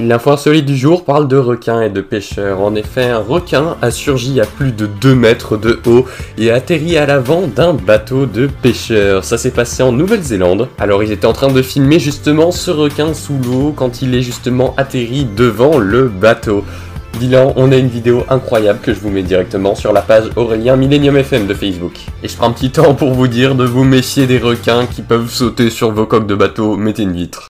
L'info insolite du jour parle de requins et de pêcheurs. En effet, un requin a surgi à plus de 2 mètres de haut et a atterri à l'avant d'un bateau de pêcheurs. Ça s'est passé en Nouvelle-Zélande. Alors ils étaient en train de filmer justement ce requin sous l'eau quand il est justement atterri devant le bateau. Bilan, on a une vidéo incroyable que je vous mets directement sur la page Aurélien Millennium FM de Facebook. Et je prends un petit temps pour vous dire de vous méfier des requins qui peuvent sauter sur vos coques de bateau, mettez une vitre.